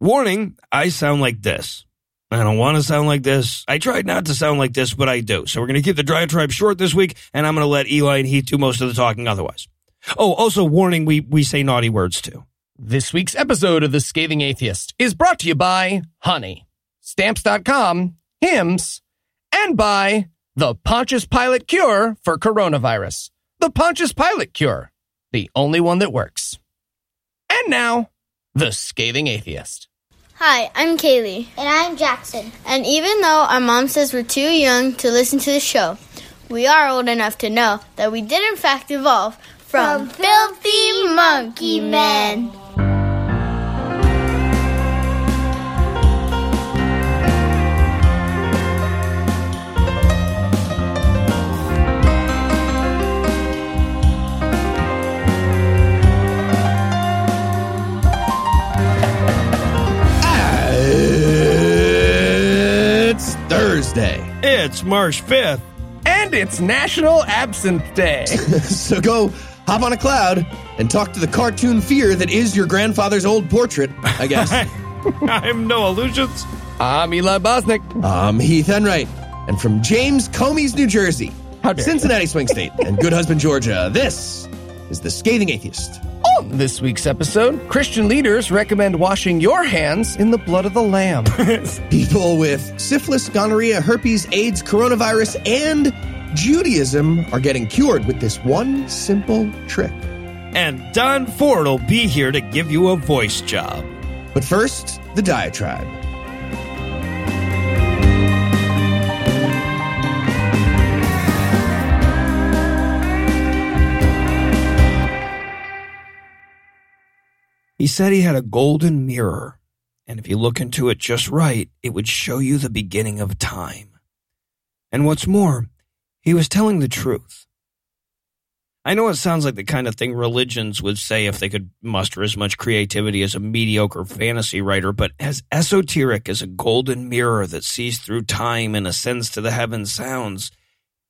Warning, I sound like this. I don't want to sound like this. I tried not to sound like this, but I do. So we're going to keep the diatribe short this week, and I'm going to let Eli and Heath do most of the talking otherwise. Oh, also warning, we, we say naughty words too. This week's episode of The Scathing Atheist is brought to you by Honey, Stamps.com, Hymns, and by the Pontius Pilate Cure for Coronavirus. The Pontius Pilate Cure, the only one that works. And now, The Scathing Atheist. Hi, I'm Kaylee. And I'm Jackson. And even though our mom says we're too young to listen to the show, we are old enough to know that we did in fact evolve from, From filthy monkey men. It's March 5th. And it's National Absinthe Day. so go hop on a cloud and talk to the cartoon fear that is your grandfather's old portrait, I guess. I'm Noah Lugeons. I'm Eli Bosnick. I'm Heath Enright. And from James Comey's New Jersey, How dare you. Cincinnati Swing State, and Good Husband, Georgia, this is The Scathing Atheist. On this week's episode, Christian leaders recommend washing your hands in the blood of the Lamb. People with syphilis, gonorrhea, herpes, AIDS, coronavirus, and Judaism are getting cured with this one simple trick. And Don Ford will be here to give you a voice job. But first, the diatribe. He said he had a golden mirror, and if you look into it just right, it would show you the beginning of time. And what's more, he was telling the truth. I know it sounds like the kind of thing religions would say if they could muster as much creativity as a mediocre fantasy writer, but as esoteric as a golden mirror that sees through time and ascends to the heavens sounds,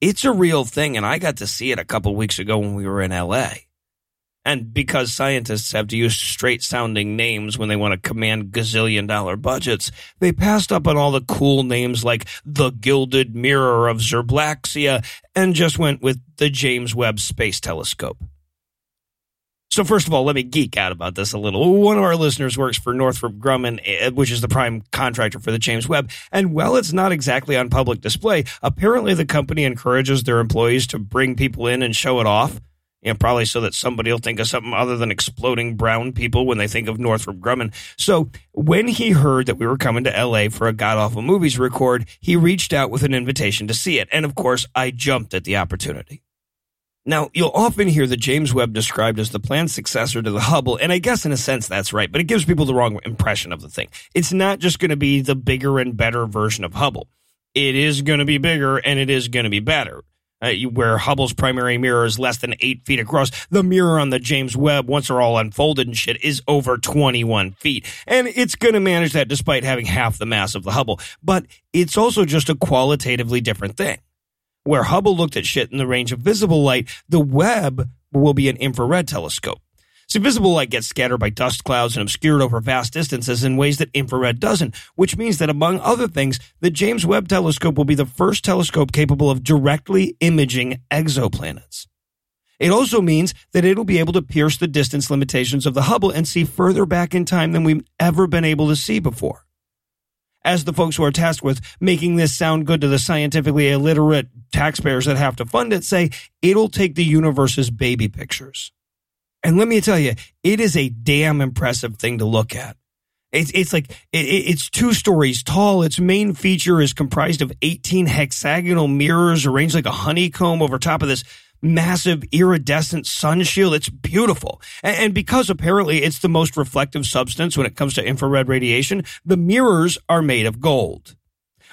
it's a real thing, and I got to see it a couple weeks ago when we were in LA. And because scientists have to use straight sounding names when they want to command gazillion dollar budgets, they passed up on all the cool names like the Gilded Mirror of Zerblaxia and just went with the James Webb Space Telescope. So first of all, let me geek out about this a little. One of our listeners works for Northrop Grumman, eh, which is the prime contractor for the James Webb. And while it's not exactly on public display, apparently the company encourages their employees to bring people in and show it off. Know, probably so that somebody will think of something other than exploding brown people when they think of Northrop Grumman. So when he heard that we were coming to LA for a god awful movies record, he reached out with an invitation to see it. And of course, I jumped at the opportunity. Now, you'll often hear the James Webb described as the planned successor to the Hubble, and I guess in a sense that's right, but it gives people the wrong impression of the thing. It's not just going to be the bigger and better version of Hubble. It is going to be bigger and it is going to be better. Uh, where Hubble's primary mirror is less than eight feet across, the mirror on the James Webb, once they're all unfolded and shit, is over 21 feet. And it's going to manage that despite having half the mass of the Hubble. But it's also just a qualitatively different thing where Hubble looked at shit in the range of visible light, the Webb will be an infrared telescope. See, visible light gets scattered by dust clouds and obscured over vast distances in ways that infrared doesn't, which means that among other things, the James Webb telescope will be the first telescope capable of directly imaging exoplanets. It also means that it'll be able to pierce the distance limitations of the Hubble and see further back in time than we've ever been able to see before as the folks who are tasked with making this sound good to the scientifically illiterate taxpayers that have to fund it say it'll take the universe's baby pictures. And let me tell you, it is a damn impressive thing to look at. It's, it's like, it, it's two stories tall. Its main feature is comprised of 18 hexagonal mirrors arranged like a honeycomb over top of this massive iridescent sun shield. It's beautiful. And, and because apparently it's the most reflective substance when it comes to infrared radiation, the mirrors are made of gold.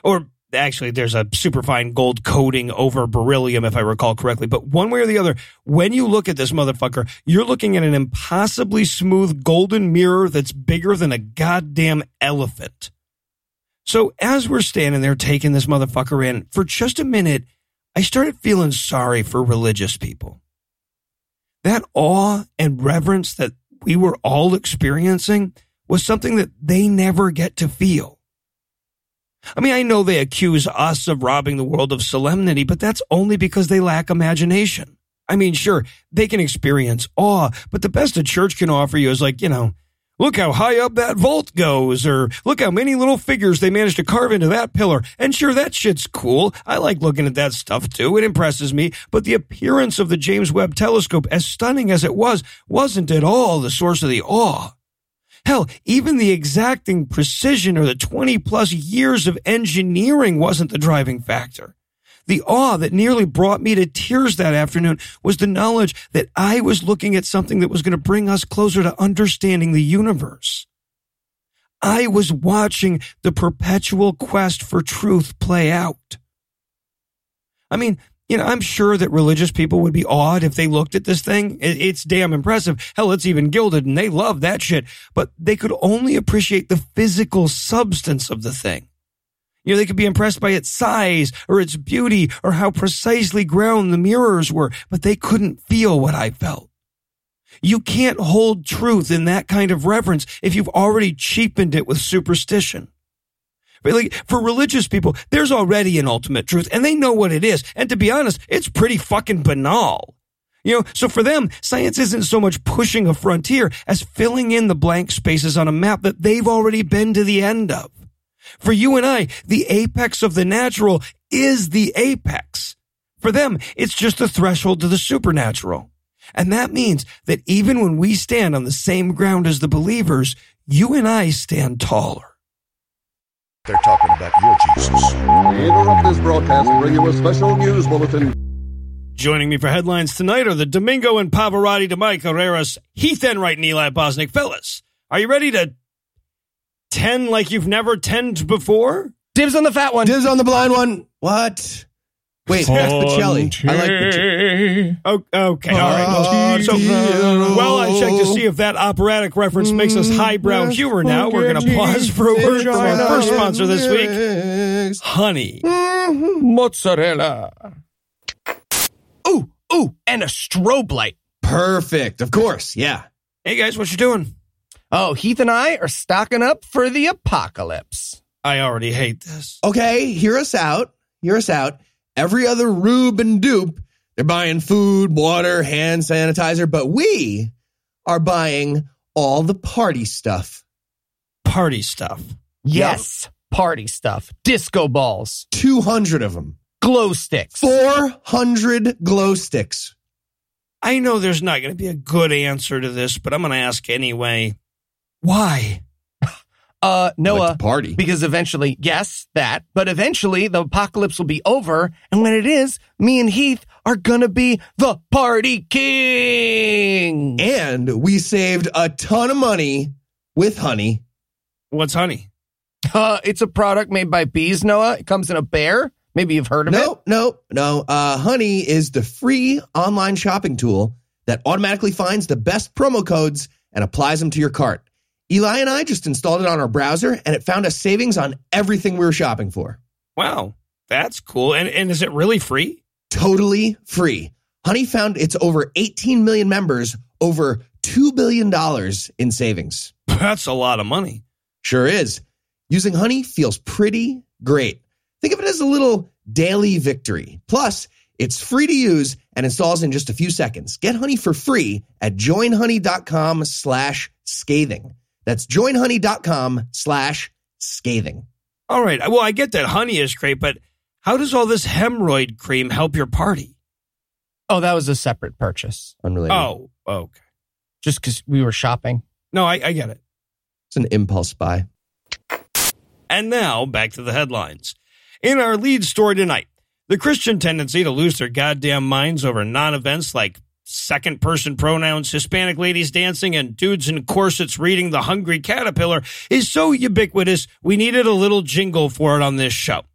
Or actually, there's a superfine gold coating over beryllium, if I recall correctly. But one way or the other, when you look at this motherfucker, you're looking at an impossibly smooth golden mirror that's bigger than a goddamn elephant. So as we're standing there taking this motherfucker in, for just a minute, I started feeling sorry for religious people. That awe and reverence that we were all experiencing was something that they never get to feel. I mean, I know they accuse us of robbing the world of solemnity, but that's only because they lack imagination. I mean, sure, they can experience awe, but the best a church can offer you is like, you know, look how high up that vault goes, or look how many little figures they managed to carve into that pillar. And sure, that shit's cool. I like looking at that stuff too. It impresses me. But the appearance of the James Webb telescope, as stunning as it was, wasn't at all the source of the awe. Hell, even the exacting precision or the 20 plus years of engineering wasn't the driving factor. The awe that nearly brought me to tears that afternoon was the knowledge that I was looking at something that was going to bring us closer to understanding the universe. I was watching the perpetual quest for truth play out. I mean, you know, I'm sure that religious people would be awed if they looked at this thing. It's damn impressive. Hell, it's even gilded and they love that shit. But they could only appreciate the physical substance of the thing. You know, they could be impressed by its size or its beauty or how precisely ground the mirrors were, but they couldn't feel what I felt. You can't hold truth in that kind of reverence if you've already cheapened it with superstition. But like for religious people, there's already an ultimate truth and they know what it is. And to be honest, it's pretty fucking banal. You know, so for them, science isn't so much pushing a frontier as filling in the blank spaces on a map that they've already been to the end of. For you and I, the apex of the natural is the apex. For them, it's just the threshold to the supernatural. And that means that even when we stand on the same ground as the believers, you and I stand taller. They're talking about your Jesus. We interrupt this broadcast to bring you a special news bulletin. Joining me for headlines tonight are the Domingo and Pavarotti de Mike Herreras, Heath Enright, and Eli Bosnick. Fellas, are you ready to ten like you've never tenned before? Dibs on the fat one. Dibs on the blind one. What? Wait, that's Bocelli. I like Bocelli. Oh, okay, all right. Oh, so, well, I checked to see if that operatic reference makes us mm, highbrow humor now. We're going to pause for a word from our first sponsor this week, Honey. Mm-hmm. Mozzarella. Ooh, ooh, and a strobe light. Perfect. Of course. Yeah. Hey, guys, what you doing? Oh, Heath and I are stocking up for the apocalypse. I already hate this. Okay, hear us out. Hear us out. Every other rube and dupe, they're buying food, water, hand sanitizer, but we are buying all the party stuff. Party stuff. Yes, party stuff. Disco balls. 200 of them. Glow sticks. 400 glow sticks. I know there's not going to be a good answer to this, but I'm going to ask anyway. Why? Uh, Noah, Like party. because eventually, yes, that, but eventually the apocalypse will be over. And when it is, me and Heath are gonna be the party king. And we saved a ton of money with honey. What's honey? Uh, it's a product made by bees, Noah. It comes in a bear. Maybe you've heard of it. No, no, no. Uh, honey is the free online shopping tool that automatically finds the best promo codes and applies them to your cart. Eli and I just installed it on our browser and it found us savings on everything we were shopping for. Wow, that's cool. And, and is it really free? Totally free. Honey found its over 18 million members over $2 billion in savings. That's a lot of money. Sure is. Using Honey feels pretty great. Think of it as a little daily victory. Plus, it's free to use and installs in just a few seconds. Get Honey for free at joinhoney.com slash scathing. That's joinhoney.com slash scathing. All right. Well, I get that honey is great, but how does all this hemorrhoid cream help your party? Oh, that was a separate purchase. Unrelated. Oh, okay. Just because we were shopping. No, I, I get it. It's an impulse buy. And now back to the headlines. In our lead story tonight, the Christian tendency to lose their goddamn minds over non events like second person pronouns, Hispanic ladies dancing, and dudes in corsets reading The Hungry Caterpillar is so ubiquitous, we needed a little jingle for it on this show.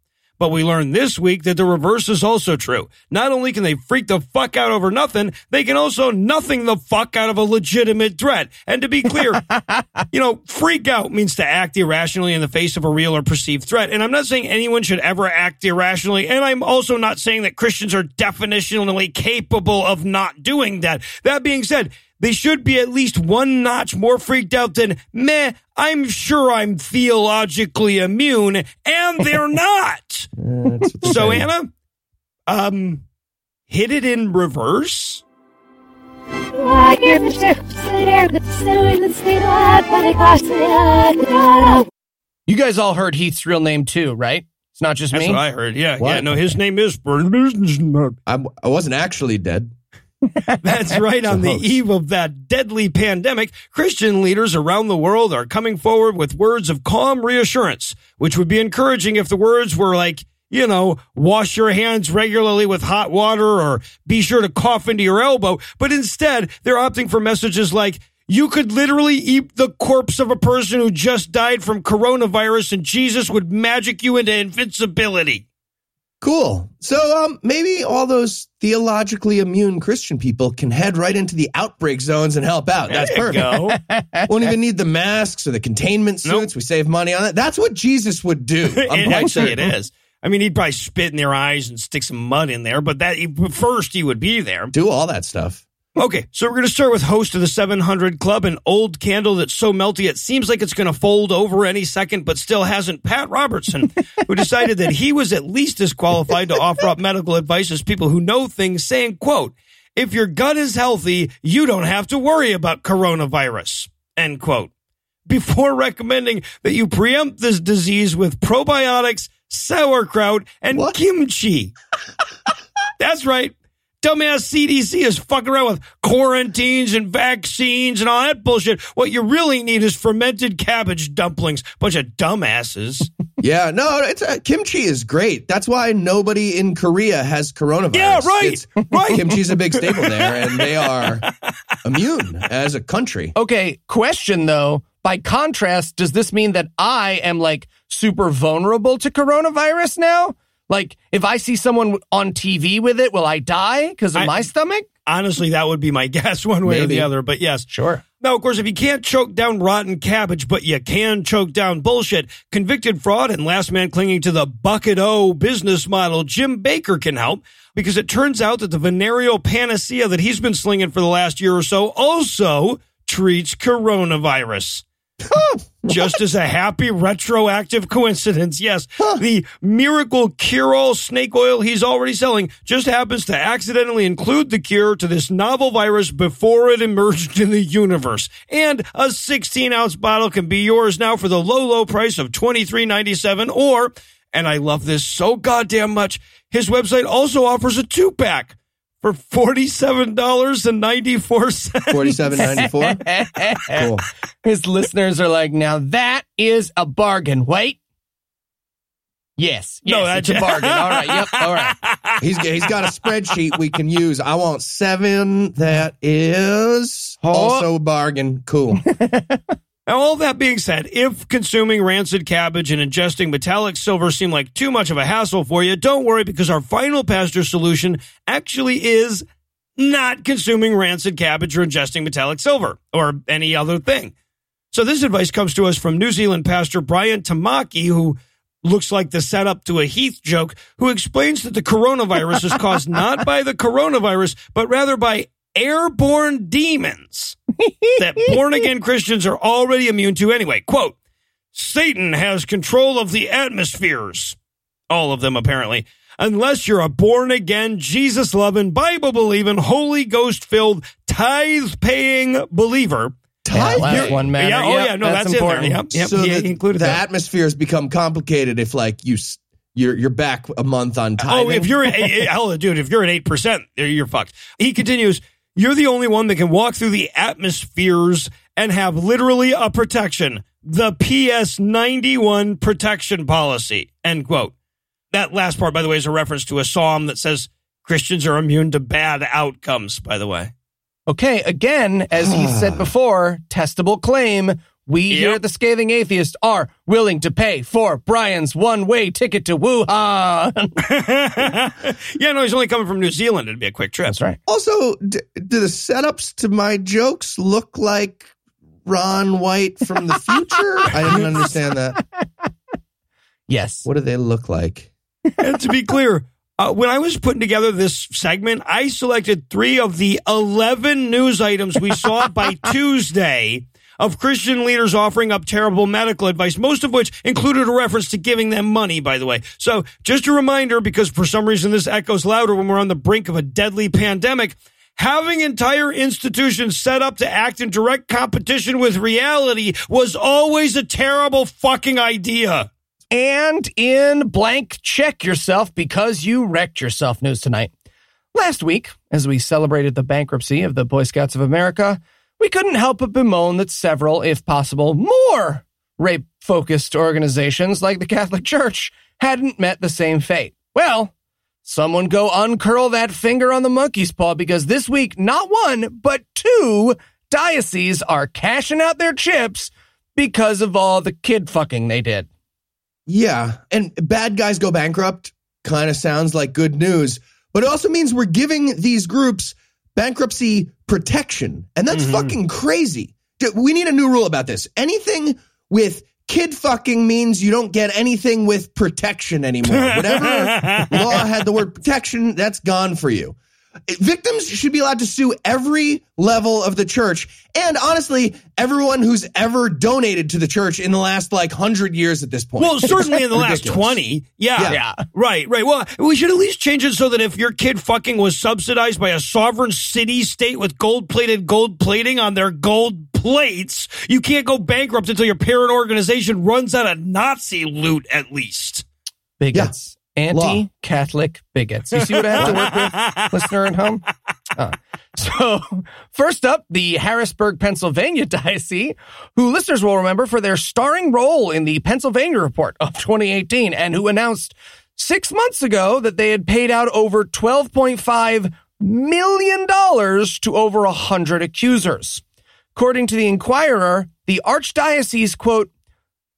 But we learned this week that the reverse is also true. Not only can they freak the fuck out over nothing, they can also nothing the fuck out of a legitimate threat. And to be clear, you know, freak out means to act irrationally in the face of a real or perceived threat. And I'm not saying anyone should ever act irrationally. And I'm also not saying that Christians are definitionally capable of not doing that. That being said, they should be at least one notch more freaked out than, meh, I'm sure I'm theologically immune, and they're not. That's so, say. Anna, um, hit it in reverse? You guys all heard Heath's real name too, right? It's not just That's me. what I heard. Yeah, What? yeah. No, his name is. I'm, I wasn't actually dead. That's right. On the eve of that deadly pandemic, Christian leaders around the world are coming forward with words of calm reassurance, which would be encouraging if the words were like, you know, wash your hands regularly with hot water or be sure to cough into your elbow. But instead, they're opting for messages like, you could literally eat the corpse of a person who just died from coronavirus and Jesus would magic you into invincibility. Cool. So um, maybe all those theologically immune Christian people can head right into the outbreak zones and help out. That's There you perfect. go. Won't even need the masks or the containment Nope. suits. We save money on that. That's what Jesus would do. I'm it, quite certain. it is. I mean, he'd probably spit in their eyes and stick some mud in there, but that first he would be there. Do all that stuff. Okay, so we're going to start with host of the 700 Club, an old candle that's so melty it seems like it's going to fold over any second, but still hasn't. Pat Robertson, who decided that he was at least as qualified to offer up medical advice as people who know things, saying, "quote If your gut is healthy, you don't have to worry about coronavirus." End quote. Before recommending that you preempt this disease with probiotics, sauerkraut, and What? kimchi. That's right. Dumbass CDC is fucking around with quarantines and vaccines and all that bullshit. What you really need is fermented cabbage dumplings. Bunch of dumbasses. Yeah, no, it's uh, kimchi is great. That's why nobody in Korea has coronavirus. Yeah, right, It's- right. Kimchi's a big staple there, and they are immune as a country. Okay, question though. By contrast, does this mean that I am like super vulnerable to coronavirus now? Like, if I see someone on TV with it, will I die because of I- my stomach? Honestly, that would be my guess one way or the other. But yes. Sure. Now, of course, if you can't choke down rotten cabbage, but you can choke down bullshit, convicted fraud and last man clinging to the bucket O business model, Jim Bakker can help because it turns out that the venereal panacea that he's been slinging for the last year or so also treats coronavirus. Just as a happy retroactive coincidence, yes, the miracle cure all snake oil he's already selling just happens to accidentally include the cure to this novel virus before it emerged in the universe. And a 16 ounce bottle can be yours now for the low, low price of $23.97 or, and I love this so goddamn much, his website also offers a two pack for $47.94. Forty-seven ninety-four. Cool. His listeners are like, now that is a bargain. Wait. Yes. Yes, No, it's that's- a bargain. All right. Yep. All right. He's he's got a spreadsheet we can use. I want seven. That is also a bargain. Cool. Now, all that being said, if consuming rancid cabbage and ingesting metallic silver seem like too much of a hassle for you, don't worry because our final pasture solution actually is not consuming rancid cabbage or ingesting metallic silver or any other thing. So this advice comes to us from New Zealand pastor Brian Tamaki, who looks like the setup to a Heath joke, who explains that the coronavirus is caused not by the coronavirus, but rather by airborne demons that born again Christians are already immune to anyway. Quote, Satan has control of the atmospheres. All of them, apparently. Unless you're a born again, Jesus loving, Bible believing, Holy Ghost filled, tithe paying believer. Yeah, last one matter. Yeah, oh Yep, yeah, no, that's, important. in. Yep, yep, so he, the, he included the that. atmosphere has become complicated if like you s- you're you're back a month on time. Oh, if you're hell, dude, if you're at eight percent, you're fucked. He continues. You're the only one that can walk through the atmospheres and have literally a protection. The PS ninety one protection policy. End quote. That last part, by the way, is a reference to a psalm that says Christians are immune to bad outcomes. By the way, Okay, again, as he said before, testable claim. We here at the Scathing Atheist are willing to pay for Brian's one way ticket to Wuhan. yeah, no, he's only coming from New Zealand. It'd be a quick trip. That's right. also, d- do the setups to my jokes look like Ron White from the future? I didn't understand that. Yes. What do they look like? And to be clear, Uh, when I was putting together this segment, I selected three of the 11 news items we saw by Tuesday of Christian leaders offering up terrible medical advice, most of which included a reference to giving them money, by the way. So just a reminder, because for some reason this echoes louder when we're on the brink of a deadly pandemic. Having entire institutions set up to act in direct competition with reality was always a terrible fucking idea. And in blank, check yourself because you wrecked yourself news tonight. Last week, as we celebrated the bankruptcy of the Boy Scouts of America, we couldn't help but bemoan that several, if possible, more rape focused organizations like the Catholic Church hadn't met the same fate. Well, someone go uncurl that finger on the monkey's paw because this week, not one, but two dioceses are cashing out their chips because of all the kid fucking they did. Yeah. And bad guys go bankrupt kind of sounds like good news, but it also means we're giving these groups bankruptcy protection. And that's mm-hmm. fucking crazy. Dude, We need a new rule about this. Anything with kid fucking means you don't get anything with protection anymore. Whatever law had the word protection, that's gone for you. Victims should be allowed to sue every level of the church. And honestly, everyone who's ever donated to the church in the last like hundred years at this point. Well, certainly in the last Ridiculous. 20. Yeah. Yeah. Right, right. Well, we should at least change it so that if your kid fucking was subsidized by a sovereign city state with gold plated gold plating on their gold plates, you can't go bankrupt until your parent organization runs out of Nazi loot at least. bigots. Anti Catholic bigots. You see what I have to work with, listener at home? Uh, so, first up, the Harrisburg, Pennsylvania diocese, who listeners will remember for their starring role in the Pennsylvania report of 2018 and who announced six months ago that they had paid out over $12.5 million to over 100 accusers. According to the Inquirer, the Archdiocese, quote,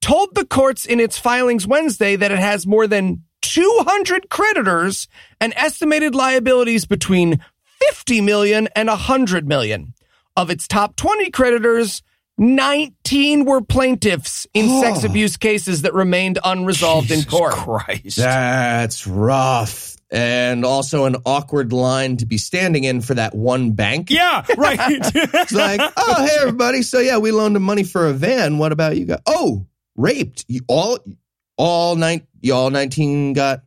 told the courts in its filings Wednesday that it has more than 200 creditors and estimated liabilities between 50 million and 100 million. Of its top 20 creditors, 19 were plaintiffs in sex abuse cases that remained unresolved in court. Christ. That's rough. And also an awkward line to be standing in for that one bank. Yeah, right. It's like, oh, hey, everybody. So, yeah, we loaned him money for a van. What about you guys? Oh, raped. You all, all nine, you all 19 got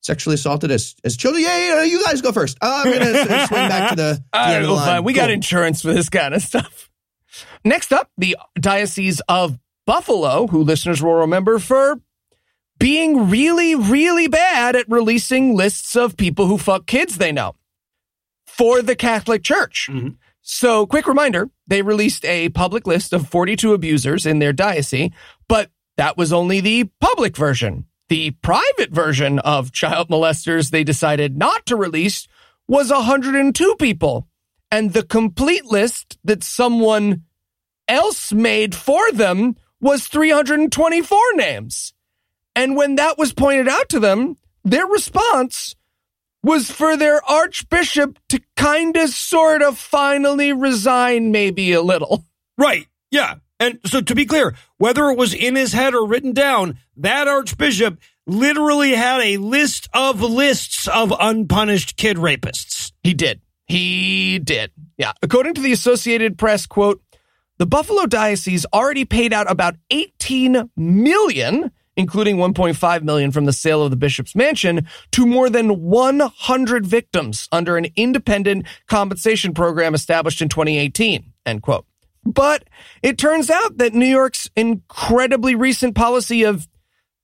sexually assaulted as, as children. Yeah, yeah, yeah, you guys go first. I'm going to swing back to the, the All right, end of the well, line. fine. We got insurance for this kind of stuff. Next up, the Diocese of Buffalo, who listeners will remember for being really, really bad at releasing lists of people who fuck kids they know for the Catholic Church. Mm-hmm. So, quick reminder they released a public list of 42 abusers in their diocese, but that was only the public version. The private version of child molesters they decided not to release was 102 people. And the complete list that someone else made for them was 324 names. And when that was pointed out to them, their response was for their archbishop to kind of sort of finally resign, maybe a little. Right. Yeah. And so to be clear, whether it was in his head or written down, that archbishop literally had a list of lists of unpunished kid rapists. He did. He did. Yeah. According to the Associated Press, quote, the Buffalo Diocese already paid out about 18 million, including 1.5 million from the sale of the bishop's mansion, to more than 100 victims under an independent compensation program established in 2018. End quote. But it turns out that New York's incredibly recent policy of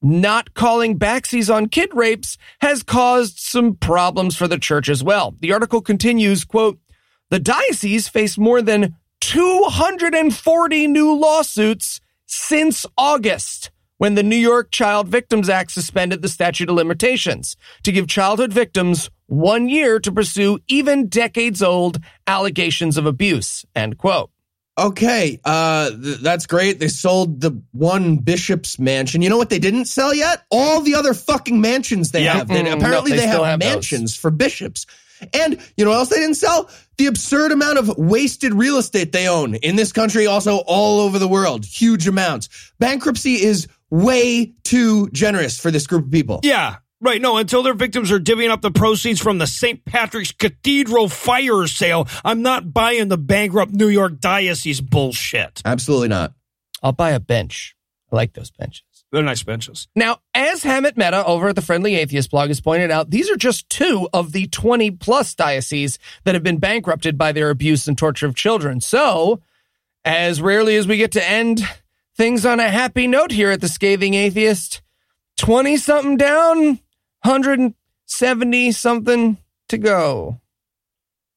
not calling backsies on kid rapes has caused some problems for the church as well. The article continues, quote, the diocese faced more than 240 new lawsuits since August when the New York Child Victims Act suspended the statute of limitations to give childhood victims one year to pursue even decades old allegations of abuse, end quote. Okay, uh, th- that's great. They sold the one bishop's mansion. You know what they didn't sell yet? All the other fucking mansions they Yeah. have. They- Mm, apparently, no, they they, still have, have those. mansions for bishops. And you know what else they didn't sell? The absurd amount of wasted real estate they own in this country, also all over the world. Huge amounts. Bankruptcy is way too generous for this group of people. Yeah. Right, no, until their victims are divvying up the proceeds from the St. Patrick's Cathedral fire sale, I'm not buying the bankrupt New York diocese bullshit. Absolutely not. I'll buy a bench. I like those benches. They're nice benches. Now, as Hemant Mehta over at the Friendly Atheist blog has pointed out, these are just two of the 20 plus dioceses that have been bankrupted by their abuse and torture of children. So, as rarely as we get to end things on a happy note here at the Scathing Atheist, 20 something down, 170 something to go.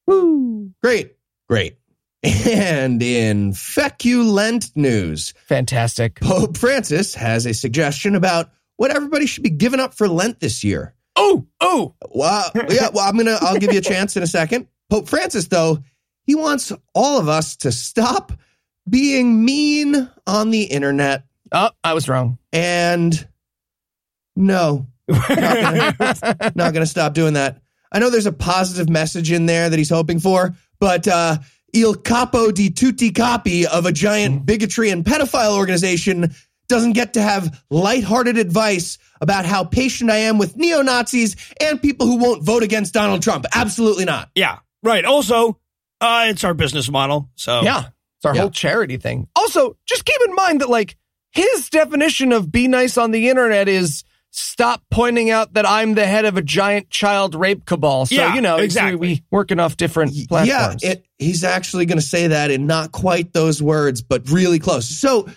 Woo. Great. Great. And in feculent news, Fantastic. Pope Francis has a suggestion about what everybody should be giving up for Lent this year. Oh, oh, Well, yeah, well, I'm gonna I'll give you a chance in a second. Pope Francis, though, he wants all of us to stop being mean on the internet. oh, I was wrong. And no, not gonna, not gonna stop doing that. I know there's a positive message in there that he's hoping for, but uh, Il Capo di Tutti Capi of a giant bigotry and pedophile organization doesn't get to have lighthearted advice about how patient I am with neo Nazis and people who won't vote against Donald Trump. Absolutely not. Yeah, right. Also, uh, it's our business model. So, Yeah. It's our Yeah. whole charity thing. Also, just keep in mind that like his definition of be nice on the internet is stop pointing out that I'm the head of a giant child rape cabal. So, Yeah, you know, exactly. we, we working off different platforms. Yeah, it, he's actually going to say that in not quite those words, but really close. So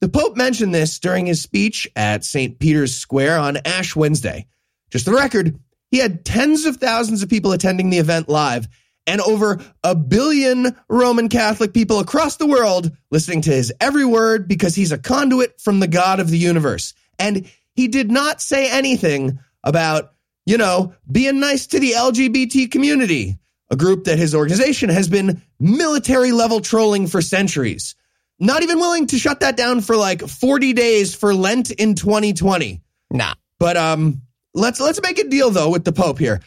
the Pope mentioned this during his speech at St. Peter's Square on Ash Wednesday. Just for the record, he had tens of thousands of people attending the event live and over a billion Roman Catholic people across the world listening to his every word because he's a conduit from the God of the universe. And he did not say anything about, you know, being nice to the LGBT community, a group that his organization has been military level trolling for centuries. Not even willing to shut that down for like 40 days for Lent in 2020. nah. But um let's let's make a deal though with the Pope here.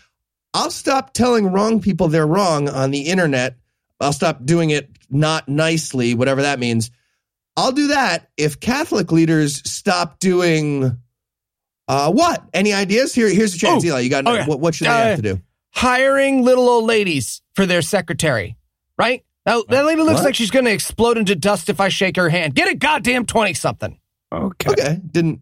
I'll stop telling wrong people they're wrong on the internet. I'll stop doing it not nicely, whatever that means. I'll do that if Catholic leaders stop doing uh what? Any ideas? Here here's a chance, Oh, Eli. You got okay. what, what should they Uh, have to do? Hiring little old ladies for their secretary, right? Now, that lady looks What? like she's going to explode into dust if I shake her hand. Get a goddamn 20 something. okay. Okay. Didn't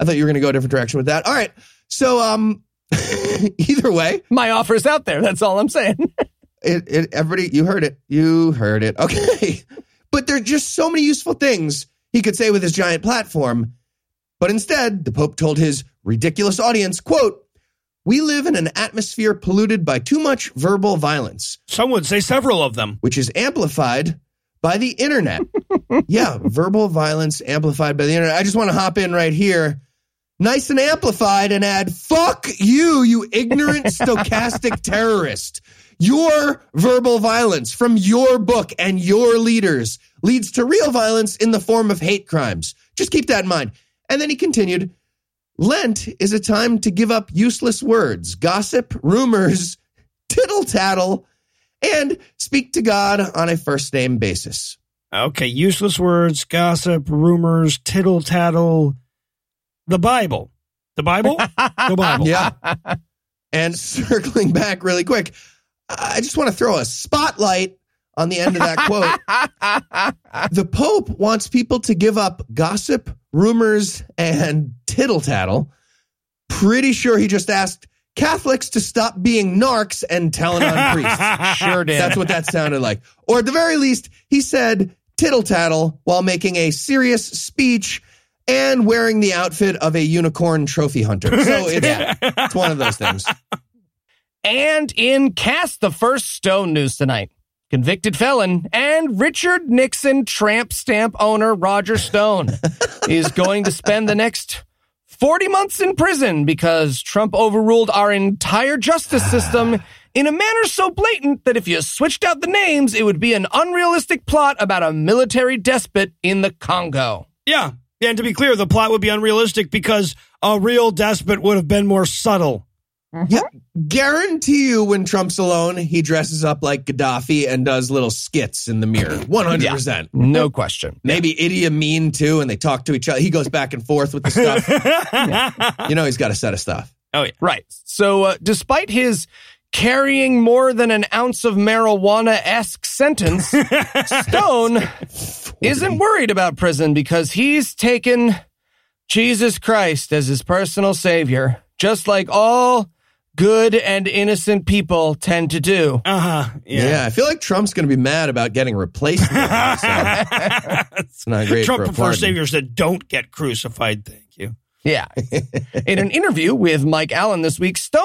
I thought you were gonna go a different direction with that. All right. So um either way, My offer's out there. That's all I'm saying. it, it everybody you heard it you heard it okay but there are just so many useful things he could say with his giant platform but instead the pope told his ridiculous audience quote we live in an atmosphere polluted by too much verbal violence. Some would say several of them. which is amplified by the internet. Yeah verbal violence amplified by the internet. I just want to hop in right here. Nice and amplified and add fuck you you ignorant stochastic terrorist. Your verbal violence from your book and your leaders leads to real violence in the form of hate crimes. Just keep that in mind and then he continued lent is a time to give up useless words gossip rumors tittle tattle and speak to god on a first name basis Okay, useless words, gossip, rumors, tittle tattle. The Bible. The Bible? the Bible. Yeah. and circling back really quick, I just want to throw a spotlight on the end of that quote. the Pope wants people to give up gossip, rumors, and tittle tattle. Pretty sure he just asked Catholics to stop being narcs and telling on priests. Sure did. That's what that sounded like. Or at the very least, he said tittle tattle while making a serious speech and wearing the outfit of a unicorn trophy hunter. So it's, it's one of those things. And in Cast the First Stone news tonight, convicted felon and Richard Nixon tramp stamp owner Roger Stone is going to spend the next 40 months in prison because Trump overruled our entire justice system in a manner so blatant that if you switched out the names, it would be an unrealistic plot about a military despot in the Congo. Yeah. And to be clear, the plot would be unrealistic because a real despot would have been more subtle. Yeah, guarantee you when Trump's alone, he dresses up like Gaddafi and does little skits in the mirror. 100%. No question. Maybe Idi Amin too, and they talk to each other. He goes back and forth with the stuff. You know, he's got a set of stuff. Oh, yeah. Right. So, uh, despite his carrying more than an ounce of marijuana esque sentence, Stone isn't worried about prison because he's taken Jesus Christ as his personal savior, just like all good and innocent people tend to do. Uh huh. Yeah. Yeah. I feel like Trump's going to be mad about getting replaced. now, so it's not great Trump for a prefers pardon. saviors that don't get crucified. Thank you. Yeah. In an interview with Mike Allen this week, Stone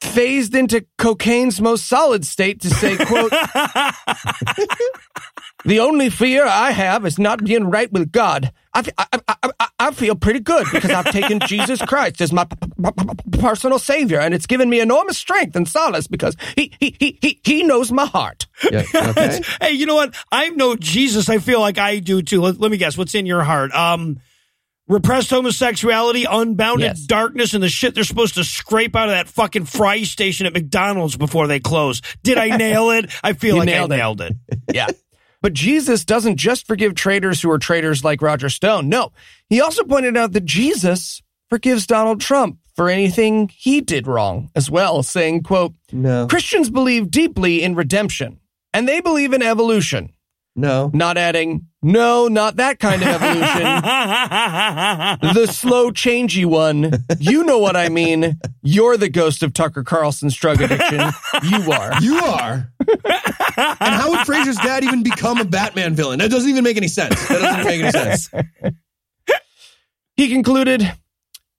phased into cocaine's most solid state to say, quote, the only fear I have is not being right with God. I, I, I, I, I feel pretty good because I've taken Jesus Christ as my p- p- p- personal savior, and it's given me enormous strength and solace because he, he, he, he, he knows my heart. Yeah, okay. hey, you know what? I know Jesus. I feel like I do too. Let, let me guess. What's in your heart? Um, repressed homosexuality, unbounded Yes. darkness, and the shit they're supposed to scrape out of that fucking fry station at McDonald's before they close. Did I nail it? I feel You like nailed I it. nailed it. Yeah. But Jesus doesn't just forgive traitors who are traitors like Roger Stone. No, he also pointed out that Jesus forgives Donald Trump for anything he did wrong as well, saying, quote, No, Christians believe deeply in redemption and they believe in evolution. no. Not adding, no, not that kind of evolution. the slow, changey one. You know what I mean. You're the ghost of Tucker Carlson's drug addiction. You are. You are. and how would Frasier's dad even become a Batman villain? That doesn't even make any sense. That doesn't make any sense. He concluded,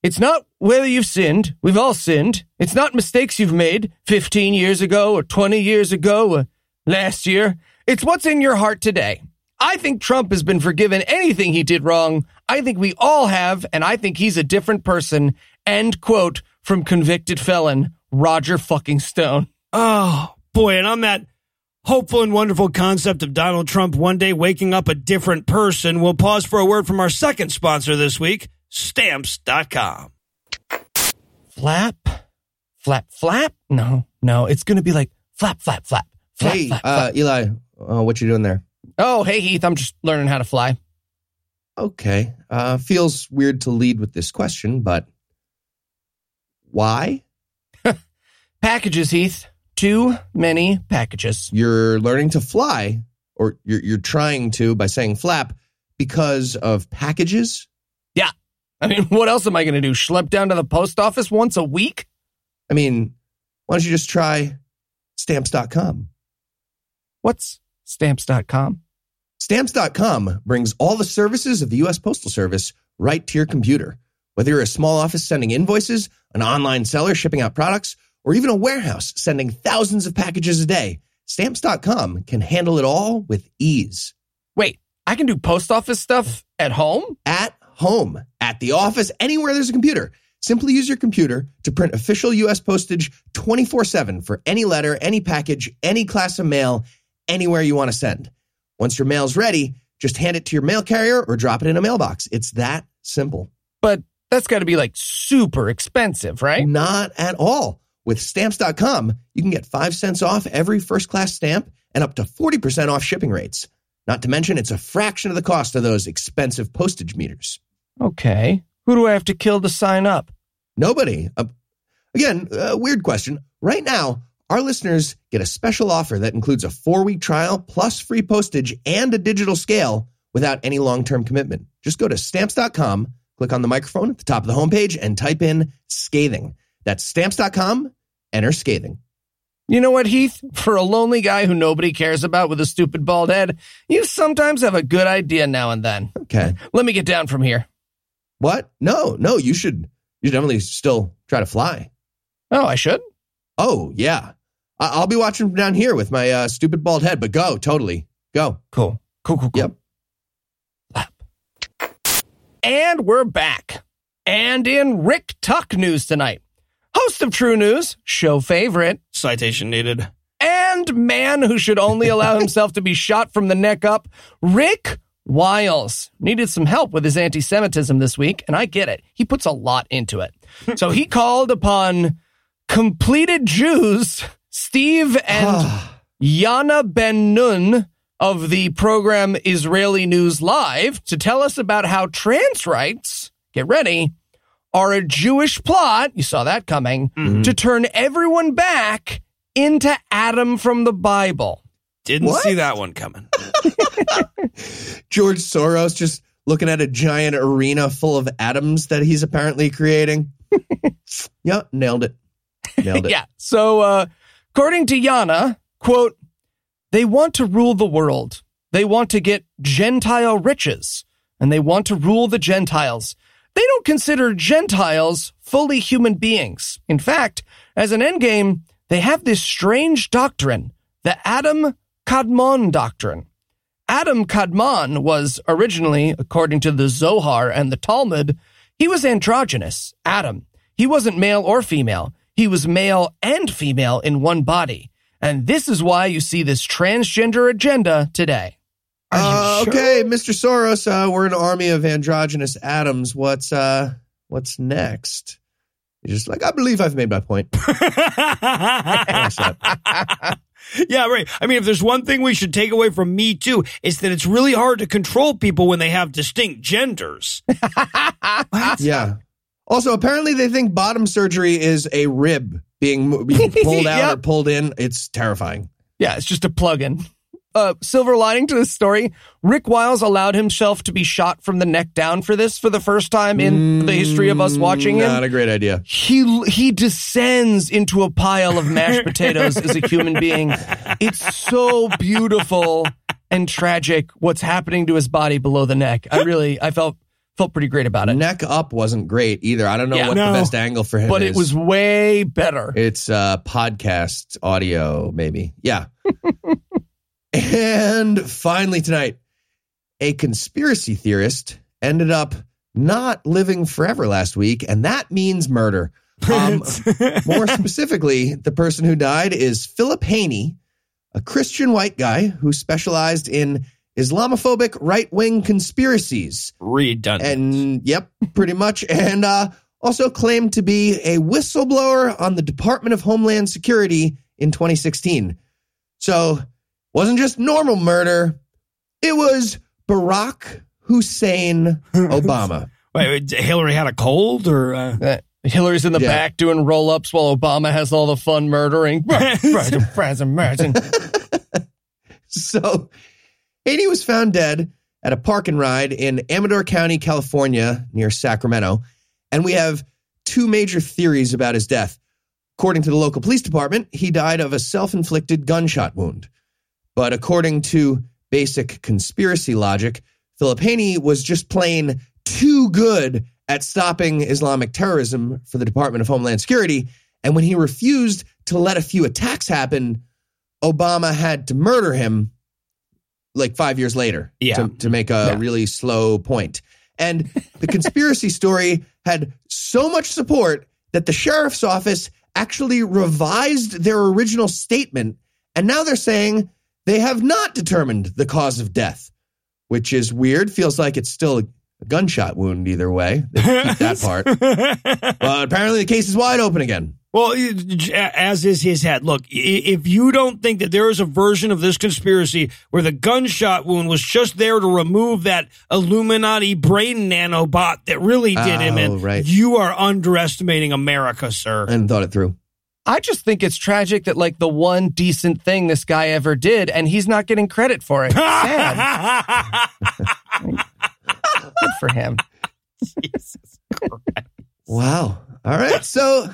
It's not whether you've sinned. We've all sinned. It's not mistakes you've made 15 years ago or 20 years ago or last year. It's what's in your heart today. I think Trump has been forgiven anything he did wrong. I think we all have, and I think he's a different person. End quote from convicted felon Roger fucking Stone. Oh, boy. And on that hopeful and wonderful concept of Donald Trump one day waking up a different person, we'll pause for a word from our second sponsor this week, Stamps.com. Flap, flap, flap. No, no, it's going to be like flap, flap, flap. flap hey, flap, uh, flap. Eli, uh, what you doing there? Oh, hey, Heath, I'm just learning how to fly. Okay. Uh, feels weird to lead with this question, but why? Packages, Heath. Too many packages. You're learning to fly, or you're, you're trying to by saying flap because of packages? Yeah. I mean, what else am I going to do? Schlep down to the post office once a week? I mean, why don't you just try stamps.com? What's stamps.com? Stamps.com brings all the services of the U.S. Postal Service right to your computer. Whether you're a small office sending invoices, an online seller shipping out products, or even a warehouse sending thousands of packages a day, Stamps.com can handle it all with ease. Wait, I can do post office stuff at home? At home, at the office, anywhere there's a computer. Simply use your computer to print official U.S. postage 24 7 for any letter, any package, any class of mail, anywhere you want to send. Once your mail's ready, just hand it to your mail carrier or drop it in a mailbox. It's that simple. But that's got to be like super expensive, right? Not at all. With stamps.com, you can get 5 cents off every first class stamp and up to 40% off shipping rates. Not to mention, it's a fraction of the cost of those expensive postage meters. Okay. Who do I have to kill to sign up? Nobody. Uh, again, a weird question. Right now, our listeners get a special offer that includes a four week trial plus free postage and a digital scale without any long term commitment. Just go to stamps.com, click on the microphone at the top of the homepage, and type in scathing. That's stamps.com, enter scathing. You know what, Heath? For a lonely guy who nobody cares about with a stupid bald head, you sometimes have a good idea now and then. Okay. Let me get down from here. What? No, no, you should, you should definitely still try to fly. Oh, I should? Oh, yeah. I- I'll be watching from down here with my uh, stupid bald head, but go, totally. Go. Cool. Cool, cool, cool. Yep. Lap. And we're back. And in Rick Tuck news tonight. Host of True News, show favorite, Citation needed. and man who should only allow himself to be shot from the neck up, Rick Wiles. Needed some help with his anti Semitism this week, and I get it. He puts a lot into it. So he called upon completed Jews, Steve and Yana Ben Nun of the program Israeli News Live to tell us about how trans rights, get ready, are a Jewish plot, you saw that coming, Mm-hmm. to turn everyone back into Adam from the Bible. Didn't What? see that one coming. George Soros just looking at a giant arena full of atoms that he's apparently creating. yeah, nailed it. Nailed it. Yeah. So, uh, according to Yana, quote, they want to rule the world. They want to get Gentile riches and they want to rule the Gentiles. They don't consider Gentiles fully human beings. In fact, as an endgame, they have this strange doctrine, the Adam Kadmon doctrine. Adam Kadmon was originally, according to the Zohar and the Talmud, he was androgynous, Adam. He wasn't male or female. He was male and female in one body. And this is why you see this transgender agenda today. Uh, okay, Mr. Soros, uh, we're an army of androgynous atoms. What's uh what's next? You're just like, I believe I've made my point. Yeah, right. I mean, if there's one thing we should take away from Me Too, it's that it's really hard to control people when they have distinct genders. yeah. Also, apparently they think bottom surgery is a rib being, pulled out or pulled in. It's terrifying. Yeah, it's just a plug-in. Uh, silver lining to this story, Rick Wiles allowed himself to be shot from the neck down for this for the first time in the history of us watching him. Not a great idea. he he descends into a pile of mashed potatoes as a human being. It's so beautiful and tragic what's happening to his body below the neck. I really I felt felt pretty great about it. Neck up wasn't great either. I don't know Yeah. what No. the best angle for him But is. it was way better. It's uh, podcast audio, maybe. Yeah. and finally, tonight, a conspiracy theorist ended up not living forever last week, and that means murder. Um, more specifically, the person who died is Philip Haney, a Christian white guy who specialized in Islamophobic right wing conspiracies. Redundant. And yep, pretty much. And uh, also claimed to be a whistleblower on the Department of Homeland Security in 2016. So wasn't just normal murder, it was Barack Hussein Obama. Wait, wait, Hillary had a cold or? Uh... Uh, Hillary's in the Yeah. back doing roll-ups while Obama has all the fun murdering. So Haney was found dead at a park and ride in Amador County, California, near Sacramento. And we have two major theories about his death. According to the local police department, he died of a self inflicted gunshot wound. But according to basic conspiracy logic, Philip Haney was just plain too good at stopping Islamic terrorism for the Department of Homeland Security. And when he refused to let a few attacks happen, Obama had to murder him like five years later Yeah. to, to make a Yeah. really slow point. And the conspiracy story had so much support that the sheriff's office actually revised their original statement. And now they're saying they have not determined the cause of death, which is weird. Feels like it's still a gunshot wound either way. That part. But apparently the case is wide open again. Well, as is his head. Look, if you don't think that there is a version of this conspiracy where the gunshot wound was just there to remove that Illuminati brain nanobot that really did him in, Oh, right. you are underestimating America, sir. And thought it through. I just think it's tragic that like the one decent thing this guy ever did, and he's not getting credit for it. Sad. Good for him. Wow. All right. So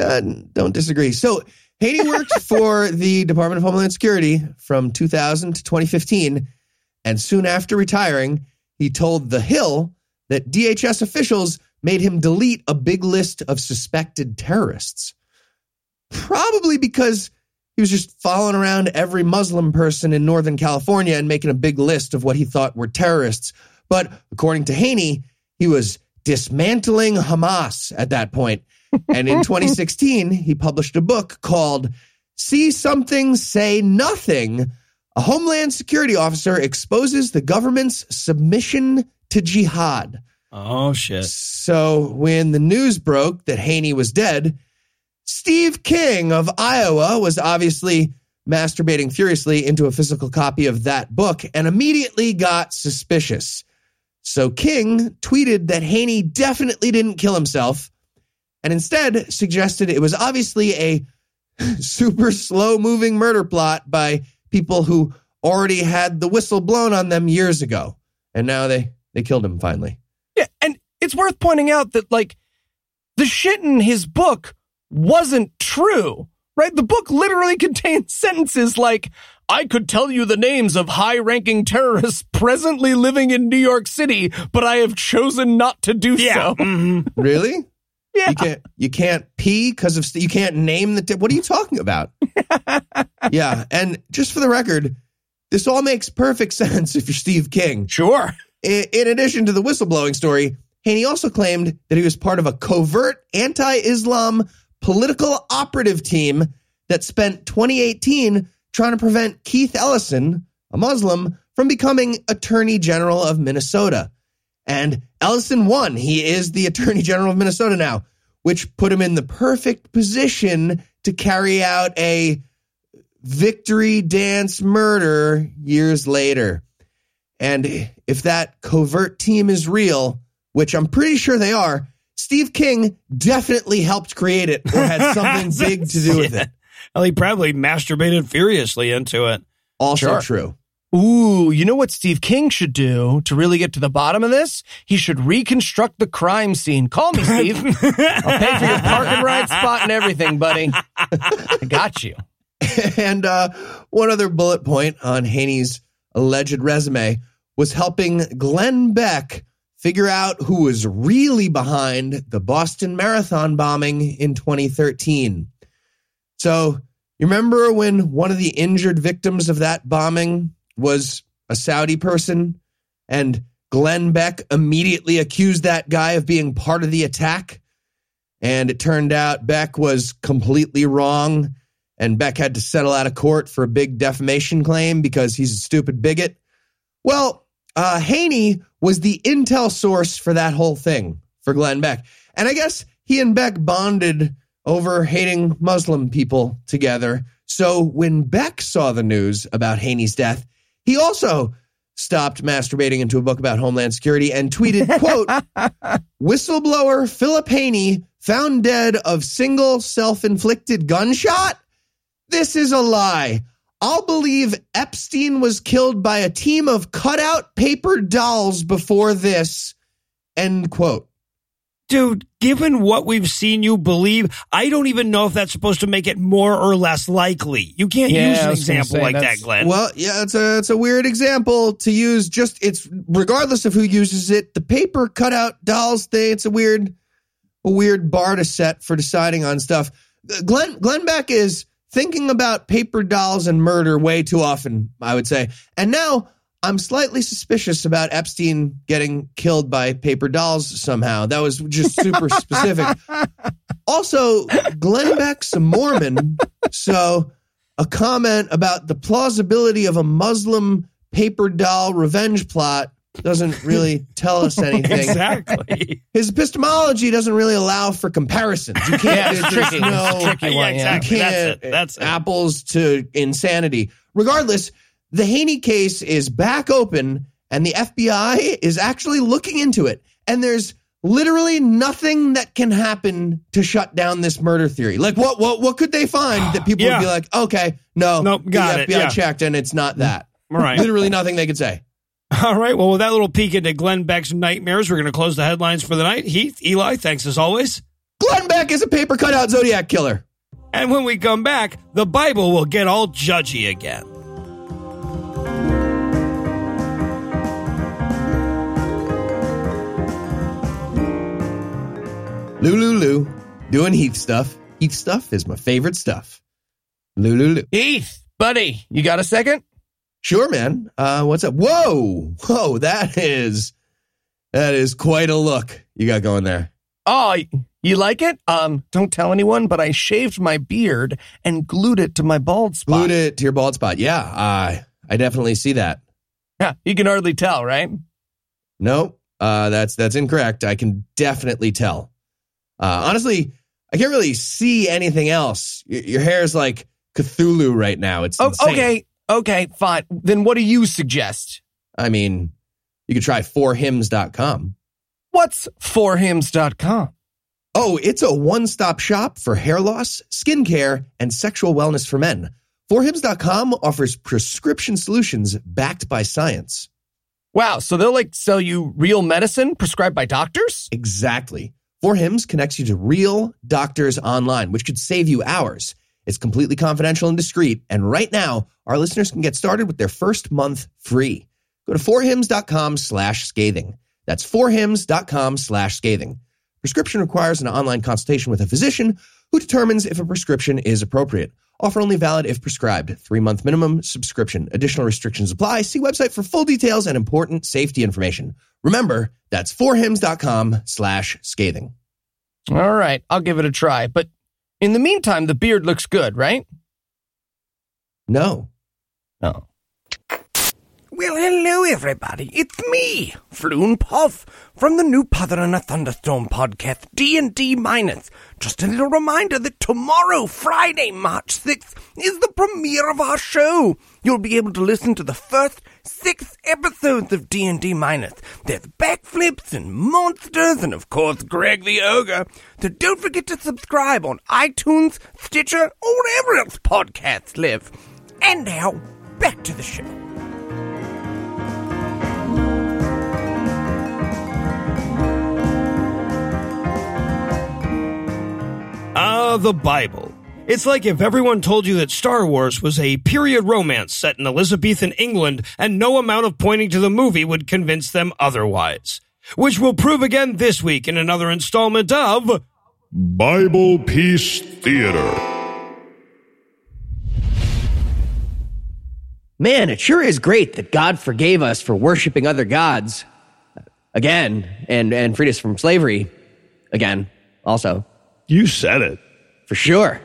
uh, don't disagree. So Haney worked for the Department of Homeland Security from 2000 to 2015. And soon after retiring, he told The Hill that DHS officials made him delete a big list of suspected terrorists. Probably because he was just following around every Muslim person in Northern California and making a big list of what he thought were terrorists. But according to Haney, he was dismantling Hamas at that point. And in 2016, he published a book called See Something, Say Nothing. A Homeland Security officer exposes the government's submission to jihad. oh, shit. So when the news broke that Haney was dead, Steve King of Iowa was obviously masturbating furiously into a physical copy of that book and immediately got suspicious. So King tweeted that Haney definitely didn't kill himself and instead suggested it was obviously a super slow moving murder plot by people who already had the whistle blown on them years ago. And now they, they killed him finally. Yeah, and it's worth pointing out that like the shit in his book wasn't true, right? The book literally contains sentences like, I could tell you the names of high ranking terrorists presently living in New York City, but I have chosen not to do Yeah. so. mhm. Really? Yeah. You can't you can't pee because of you can't name the t- what are you talking about? yeah, and just for the record, this all makes perfect sense if you're Steve King. Sure. I- In addition to the whistleblowing story, Haney also claimed that he was part of a covert anti-Islam political operative team that spent 2018 trying to prevent Keith Ellison, a Muslim, from becoming Attorney General of Minnesota. And Ellison won. He is the Attorney General of Minnesota now, which put him in the perfect position to carry out a victory dance murder years later. And if that covert team is real, which I'm pretty sure they are, Steve King definitely helped create it or had something big to do with it. Well, he probably masturbated furiously into it. Also Sure. true. Ooh, you know what Steve King should do to really get to the bottom of this? He should reconstruct the crime scene. Call me, Steve. I'll pay for your park and ride spot and everything, buddy. I got you. and uh, one other bullet point on Haney's alleged resume was helping Glenn Beck figure out who was really behind the Boston Marathon bombing in 2013. So, you remember when one of the injured victims of that bombing was a Saudi person and Glenn Beck immediately accused that guy of being part of the attack? And it turned out Beck was completely wrong and Beck had to settle out of court for a big defamation claim because he's a stupid bigot. Well, uh, Haney was the intel source for that whole thing for Glenn Beck. And I guess he and Beck bonded over hating Muslim people together. So when Beck saw the news about Haney's death, he also stopped masturbating into a book about Homeland Security and tweeted, quote, whistleblower Philip Haney found dead of single self-inflicted gunshot? This is a lie. I'll believe Epstein was killed by a team of cutout paper dolls before this. End quote. Dude, given what we've seen you believe, I don't even know if that's supposed to make it more or less likely. You can't Yeah, use an example say, like that, Glenn. Well, yeah, it's a it's a weird example to use. Just it's regardless of who uses it, the paper cutout dolls thing. It's a weird a weird bar to set for deciding on stuff. Uh, Glenn Glenn Beck is thinking about paper dolls and murder way too often. I would say, and now I'm slightly suspicious about Epstein getting killed by paper dolls somehow. That was just super specific. Also, Glenn Beck's a Mormon, so a comment about the plausibility of a Muslim paper doll revenge plot doesn't really tell us anything. exactly. His epistemology doesn't really allow for comparisons. You can't. Yeah, tricky. No- tricky one, yeah. exactly. you can't it. That's it. apples to insanity. Regardless, the Haney case is back open, and the FBI is actually looking into it. And there's literally nothing that can happen to shut down this murder theory. Like, what what what could they find that people Yeah. would be like, okay, no, Nope, got the it, FBI yeah. checked, and it's not that. All right. Literally nothing they could say. All right. Well, with that little peek into Glenn Beck's nightmares, we're going to close the headlines for the night. Heath, Eli, thanks as always. Glenn Beck is a paper cutout Zodiac killer. And when we come back, the Bible will get all judgy again. Lulu, doing Heath stuff. Heath stuff is my favorite stuff. Lulu. Heath, buddy, you got a second? Sure, man. Uh, what's up? Whoa, whoa, that is that is quite a look you got going there. Oh, you like it? Um, don't tell anyone, but I shaved my beard and glued it to my bald spot. Glued it to your bald spot. Yeah, I I definitely see that. Yeah, you can hardly tell, right? No, uh, that's that's incorrect. I can definitely tell. Uh, honestly, I can't really see anything else. Y- your hair is like Cthulhu right now. It's Oh, insane. okay, okay, fine. Then what do you suggest? I mean, You could try forhims.com. What's forhims.com? Oh, it's a one stop shop for hair loss, skincare, and sexual wellness for men. Forhims.com offers prescription solutions backed by science. Wow, so they'll like sell you real medicine prescribed by doctors? Exactly. For Hims connects you to real doctors online, which could save you hours. It's completely confidential and discreet. And right now, our listeners can get started with their first month free. Go to forhims.com slash scathing. That's forhims.com slash scathing. Prescription requires an online consultation with a physician who determines if a prescription is appropriate. Offer only valid if prescribed. Three month minimum subscription. Additional restrictions apply. See website for full details and important safety information. Remember, that's forhims.com slash scathing. All right, I'll give it a try. But in the meantime, the beard looks good, right? No. No. Well, hello, everybody. It's me, Floon Puff, from the new Father and a Thunderstorm podcast, D&D Minus. Just a little reminder that tomorrow, Friday, March 6th, is the premiere of our show. You'll be able to listen to the first six episodes of D&D Minus. There's backflips and monsters and, of course, Greg the Ogre. So don't forget to subscribe on iTunes, Stitcher, or wherever else podcasts live. And now, back to the show. The Bible. It's like if everyone told you that Star Wars was a period romance set in Elizabethan England and no amount of pointing to the movie would convince them otherwise. Which will prove again this week in another installment of Bible Peace Theater. Man, it sure is great that God forgave us for worshiping other gods again and, and freed us from slavery again, also. You said it. For sure.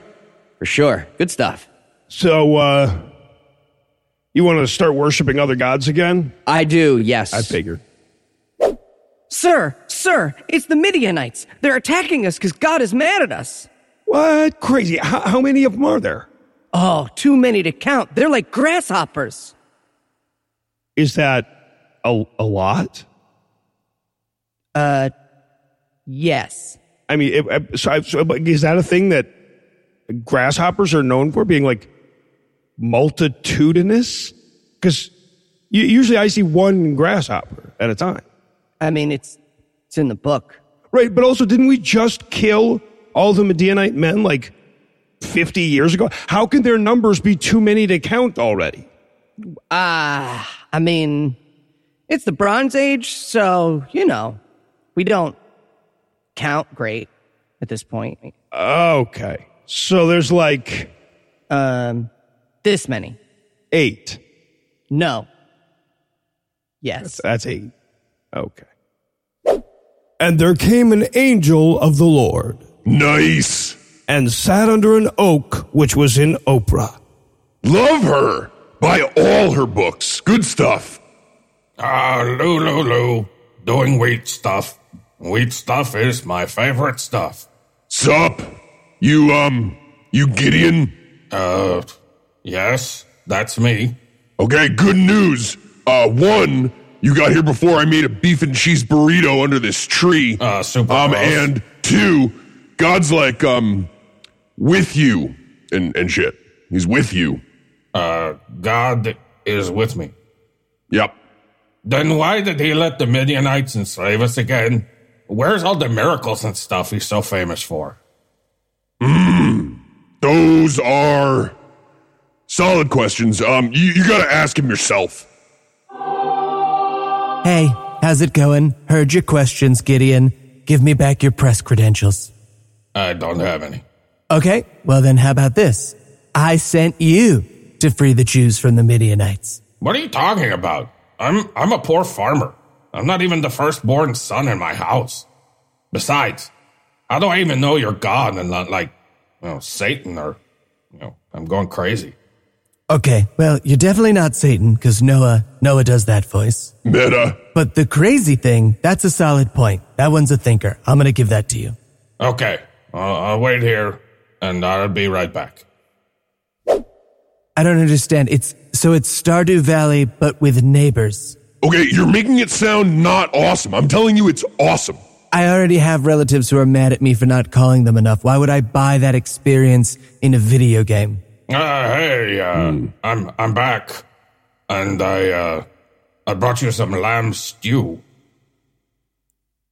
For sure. Good stuff. So, uh, you want to start worshiping other gods again? I do, yes. I figured. Sir, sir, it's the Midianites. They're attacking us because God is mad at us. What? Crazy. How, how many of them are there? Oh, too many to count. They're like grasshoppers. Is that a, a lot? Uh, yes. I mean, it, so, I, so is that a thing that grasshoppers are known for being like multitudinous? Because usually I see one grasshopper at a time. I mean, it's it's in the book, right? But also, didn't we just kill all the Midianite men like fifty years ago? How can their numbers be too many to count already? Ah, uh, I mean, it's the Bronze Age, so you know, we don't count great at this point. Okay. So there's like um this many. 8. No. Yes. That's, that's 8. Okay. And there came an angel of the Lord. Nice. And sat under an oak which was in Oprah. Love her. Buy all her books. Good stuff. Ah, Lou, Lou, Lou. Doing wheat stuff. Wheat stuff is my favorite stuff. Sup? You, um, you Gideon? Uh, yes, that's me. Okay, good news. Uh, one, you got here before I made a beef and cheese burrito under this tree. Uh, super Um, gross. and two, God's like, um, with you and, and shit. He's with you. Uh, God is with me. Yep. Then why did he let the Midianites enslave us again? Where's all the miracles and stuff he's so famous for? Mm, those are solid questions. Um, you, you gotta ask him yourself. Hey, how's it going? Heard your questions, Gideon. Give me back your press credentials. I don't have any. Okay, well then how about this? I sent you to free the Jews from the Midianites. What are you talking about? I'm I'm a poor farmer. I'm not even the firstborn son in my house. Besides, how do I even know you're God and not like, you know, Satan or, you know, I'm going crazy. Okay, well, you're definitely not Satan, because Noah, Noah does that voice. Meta. But the crazy thing, that's a solid point. That one's a thinker. I'm gonna give that to you. Okay, I'll, I'll wait here and I'll be right back. I don't understand. It's, so it's Stardew Valley, but with neighbors. Okay, you're making it sound not awesome. I'm telling you, it's awesome. I already have relatives who are mad at me for not calling them enough. Why would I buy that experience in a video game? Uh, hey, uh, I'm I'm back, and I uh, I brought you some lamb stew.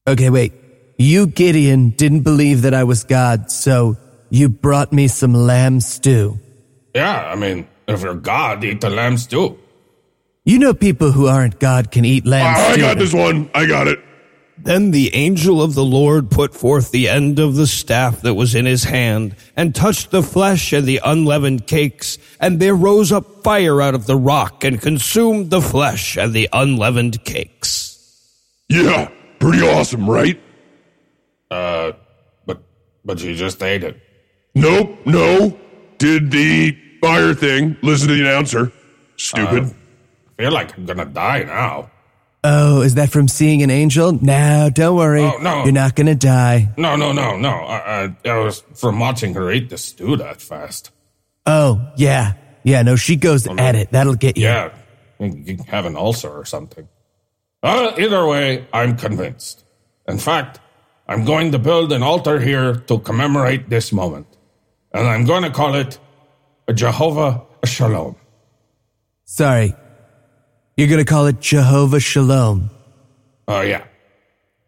Okay, wait. You, Gideon, didn't believe that I was God, so you brought me some lamb stew. Yeah, I mean, if you're God, eat the lamb stew. You know people who aren't God can eat lamb I got this one. I got it. Then the angel of the Lord put forth the end of the staff that was in his hand, and touched the flesh and the unleavened cakes, and there rose up fire out of the rock, and consumed the flesh and the unleavened cakes. Yeah, pretty awesome, right? Uh, but but you just ate it. Nope, no. Did the fire thing. Listen to the announcer. Stupid. Uh, I feel like I'm gonna die now. Oh, is that from seeing an angel? No, don't worry. Oh, no. You're not gonna die. No, no, no, no. I, I, I was from watching her eat the stew that fast. Oh, yeah. Yeah, no, she goes at it. That'll get you. Yeah, you have an ulcer or something. Uh, either way, I'm convinced. In fact, I'm going to build an altar here to commemorate this moment, and I'm going to call it a Jehovah Shalom. Sorry. You're gonna call it Jehovah Shalom. Oh yeah.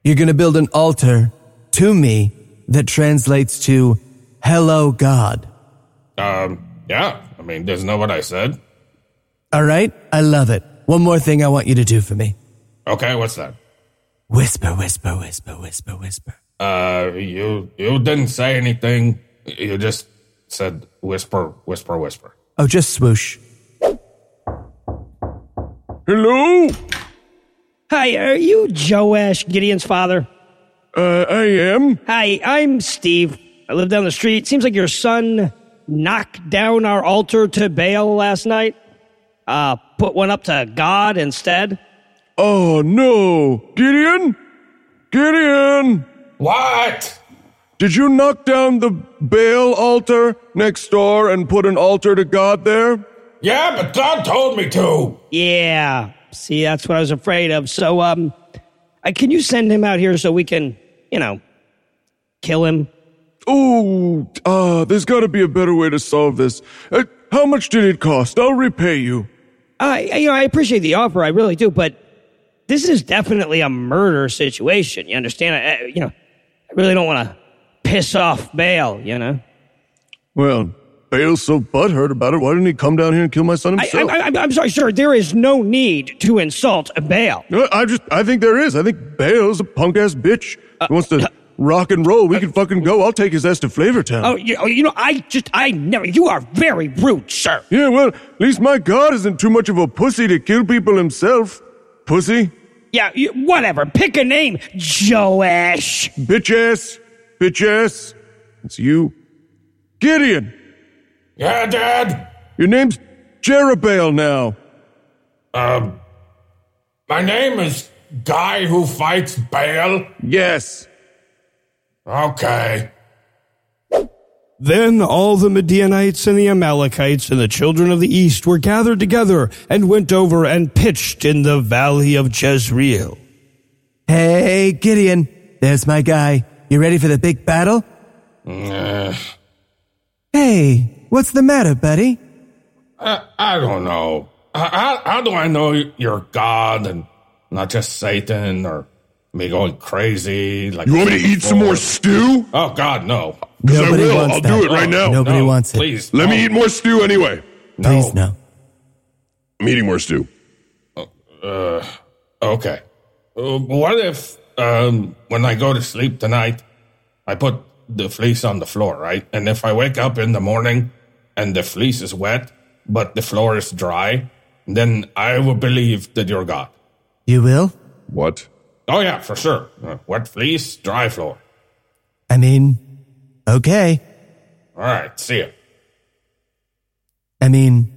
You're gonna build an altar to me that translates to Hello God. Um, yeah. I mean, doesn't that what I said? All right? I love it. One more thing I want you to do for me. Okay, what's that? Whisper, whisper, whisper, whisper, whisper. Uh, you you didn't say anything. You just said whisper, whisper, whisper. Oh, just swoosh. Hello? Hi, are you Joash, Gideon's father? Uh, I am. Hi, I'm Steve. I live down the street. Seems like your son knocked down our altar to Baal last night. Uh, put one up to God instead. Oh, no. Gideon? Gideon! What? Did you knock down the Baal altar next door and put an altar to God there? Yeah, but God told me to. Yeah. See, that's what I was afraid of. So, um, uh, can you send him out here so we can, you know, kill him? Oh, uh, there's gotta be a better way to solve this. Uh, how much did it cost? I'll repay you. I, you know, I appreciate the offer, I really do, but this is definitely a murder situation. You understand? I, I- you know, I really don't want to piss off Baal. You know, Well, Baal's so butthurt about it. Why didn't he come down here and kill my son himself? I, I, I'm sorry, sir. There is no need to insult Baal. No, I just, I think there is. I think Baal's a punk ass bitch. Uh, he wants to uh, rock and roll. We uh, can fucking go. I'll take his ass to Flavortown. Oh, you, oh, you know, I just, I never. You are very rude, sir. Yeah, well, at least my God isn't too much of a pussy to kill people himself. Pussy? Yeah, you, whatever. Pick a name, Joash. Bitch ass. Bitch ass. It's you. Gideon. Yeah, Dad. Your name's Jerubbaal now. Um, my name is Guy Who Fights Baal. Yes. Okay. Then all the Midianites and the Amalekites and the children of the east were gathered together and went over and pitched in the valley of Jezreel. Hey, Gideon. There's my guy. You ready for the big battle? Uh, Hey, what's the matter, buddy? I, I don't know. How, how, how do I know you're God and not just Satan or me going crazy? Like You want me to eat some more stew? Oh God, no! 'Cause I Nobody will. wants I'll that. do it right now. Nobody no, wants it. Please, Let no. me eat more stew anyway. Please, no. I'm eating more stew. Uh, okay. Uh, what if um, when I go to sleep tonight, I put the fleece on the floor, right? And if I wake up in the morning and the fleece is wet, but the floor is dry, then I will believe that you're God. You will? What? Oh yeah, for sure. Uh, wet fleece, dry floor. I mean, okay. All right, see ya. I mean,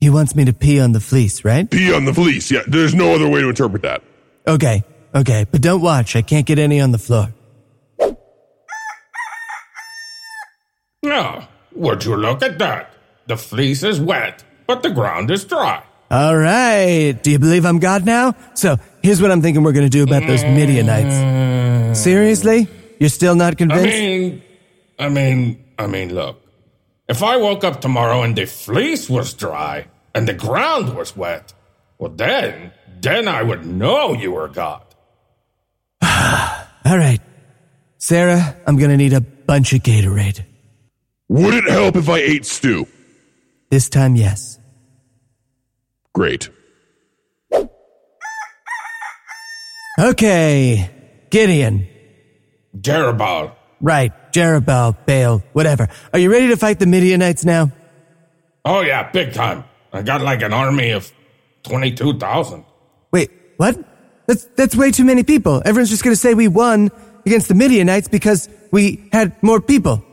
he wants me to pee on the fleece, right? Pee on the fleece. Yeah, there's no other way to interpret that. Okay, okay, but don't watch. I can't get any on the floor. Oh, would you look at that? The fleece is wet, but the ground is dry. All right. Do you believe I'm God now? So here's what I'm thinking we're going to do about those Midianites. Mm. Seriously? You're still not convinced? I mean, I mean, I mean, look. If I woke up tomorrow and the fleece was dry and the ground was wet, well, then, then I would know you were God. All right. Sarah, I'm going to need a bunch of Gatorade. Would it help if I ate stew? This time, yes. Great. Okay. Gideon. Jerubbaal. Right. Jerubbaal, Baal, whatever. Are you ready to fight the Midianites now? Oh, yeah, big time. I got like an army of 22,000. Wait, what? That's, that's way too many people. Everyone's just going to say we won against the Midianites because we had more people.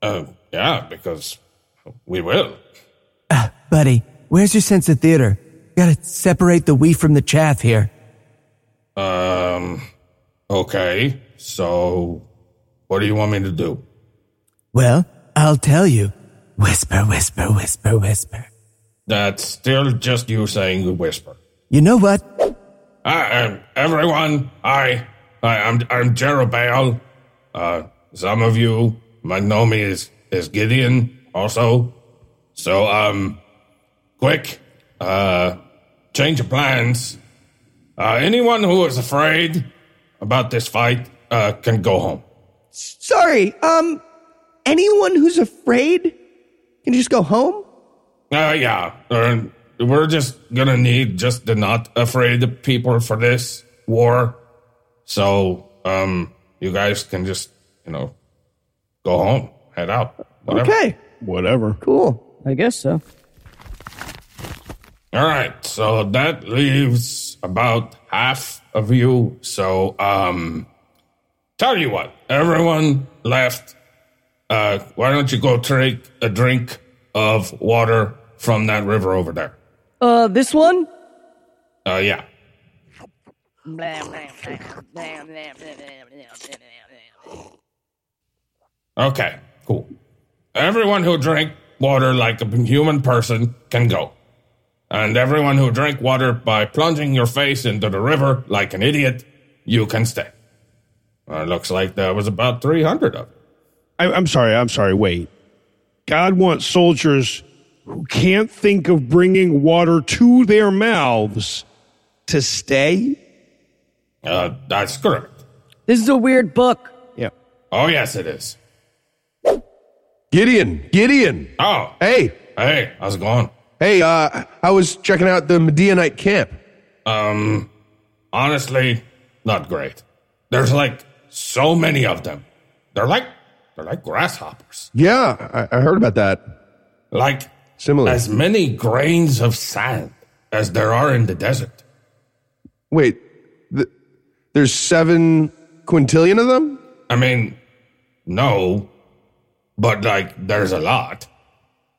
Uh, yeah, because we will. Ah, buddy, where's your sense of theater? gotta separate the wheat from the chaff here. Um, okay. So, what do you want me to do? Well, I'll tell you. Whisper, whisper, whisper, whisper. That's still just you saying the whisper. You know what? I, um, everyone, I, I, I'm, I'm Jerubbaal. Uh, some of you know is as Gideon also. So, um, quick, uh, change of plans. Uh, anyone who is afraid about this fight, uh, can go home. Sorry, um, anyone who's afraid can just go home? Uh, yeah. Uh, we're just gonna need just the not afraid people for this war. So, um, you guys can just, you know, go home, head out. Whatever. Okay. Whatever. Cool. I guess so. All right. So that leaves about half of you. So, um, tell you what, everyone left. Uh, why don't you go take a drink of water from that river over there? Uh, this one? Uh, yeah. Okay, cool. Everyone who drank water like a human person can go. And everyone who drank water by plunging your face into the river like an idiot, you can stay. Uh, looks like there was about 300 of you. I, I'm sorry. I'm sorry. Wait. God wants soldiers who can't think of bringing water to their mouths to stay? Uh, that's correct. This is a weird book. Yeah. Oh, yes, it is. Gideon, Gideon. Oh. Hey. Hey, how's it going? Hey, uh, I was checking out the Midianite camp. Um, honestly, not great. There's like so many of them. They're like, they're like grasshoppers. Yeah, I, I heard about that. Like, Similar. as many grains of sand as there are in the desert. Wait, th- there's seven quintillion of them? I mean, no, but like, there's a lot.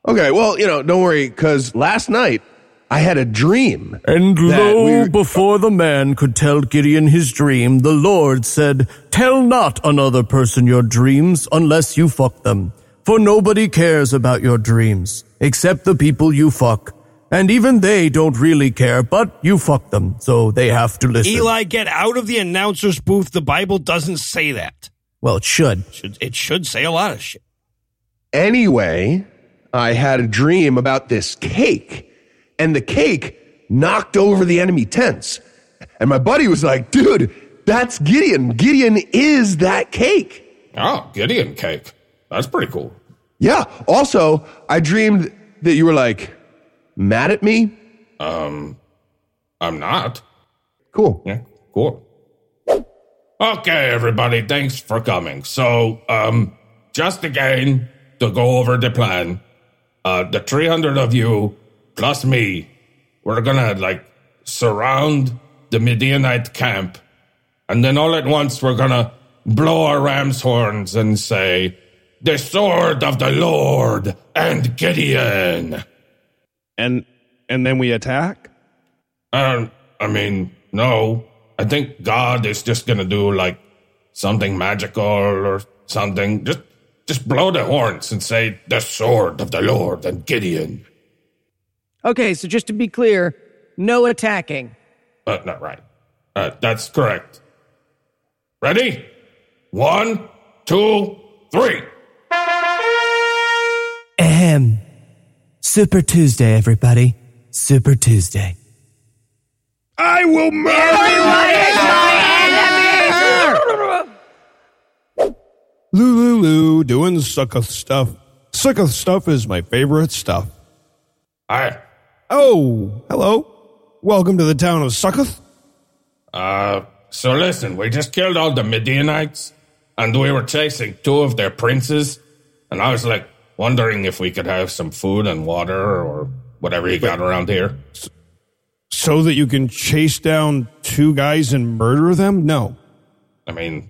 Okay, well, you know, don't worry, because last night I had a dream. And lo, we were- before the man could tell Gideon his dream, the Lord said, Tell not another person your dreams unless you fuck them. For nobody cares about your dreams, except the people you fuck. And even they don't really care, but you fuck them, so they have to listen. Eli, get out of the announcer's booth. The Bible doesn't say that. Well, it should. Should- It should say a lot of shit. Anyway, I had a dream about this cake, and the cake knocked over the enemy tents. And my buddy was like, dude, that's Gideon. Gideon is that cake. Oh, Gideon cake. That's pretty cool. Yeah. Also, I dreamed that you were like mad at me. Um, I'm not. Cool. Yeah, cool. Okay, everybody, thanks for coming. So, um, just again to go over the plan, uh, the 300 of you plus me, we're gonna like surround the Midianite camp, and then all at once we're gonna blow our ram's horns and say, "The sword of the Lord and Gideon." And and then we attack? Uh, I mean, no. I think God is just gonna do like something magical or something. Just, just blow the horns and say, "The sword of the Lord and Gideon." Okay, so just to be clear, no attacking. Uh, not right. Uh, that's correct. Ready? One, two, three. Ahem. Super Tuesday, everybody. Super Tuesday. I will murder Lulu doing Succoth stuff. Succoth stuff is my favorite stuff. Hi. Oh, hello. Welcome to the town of Succoth. Uh, so listen, we just killed all the Midianites, and we were chasing two of their princes, and I was like wondering if we could have some food and water or whatever you got around here. So that you can chase down two guys and murder them? No. I mean,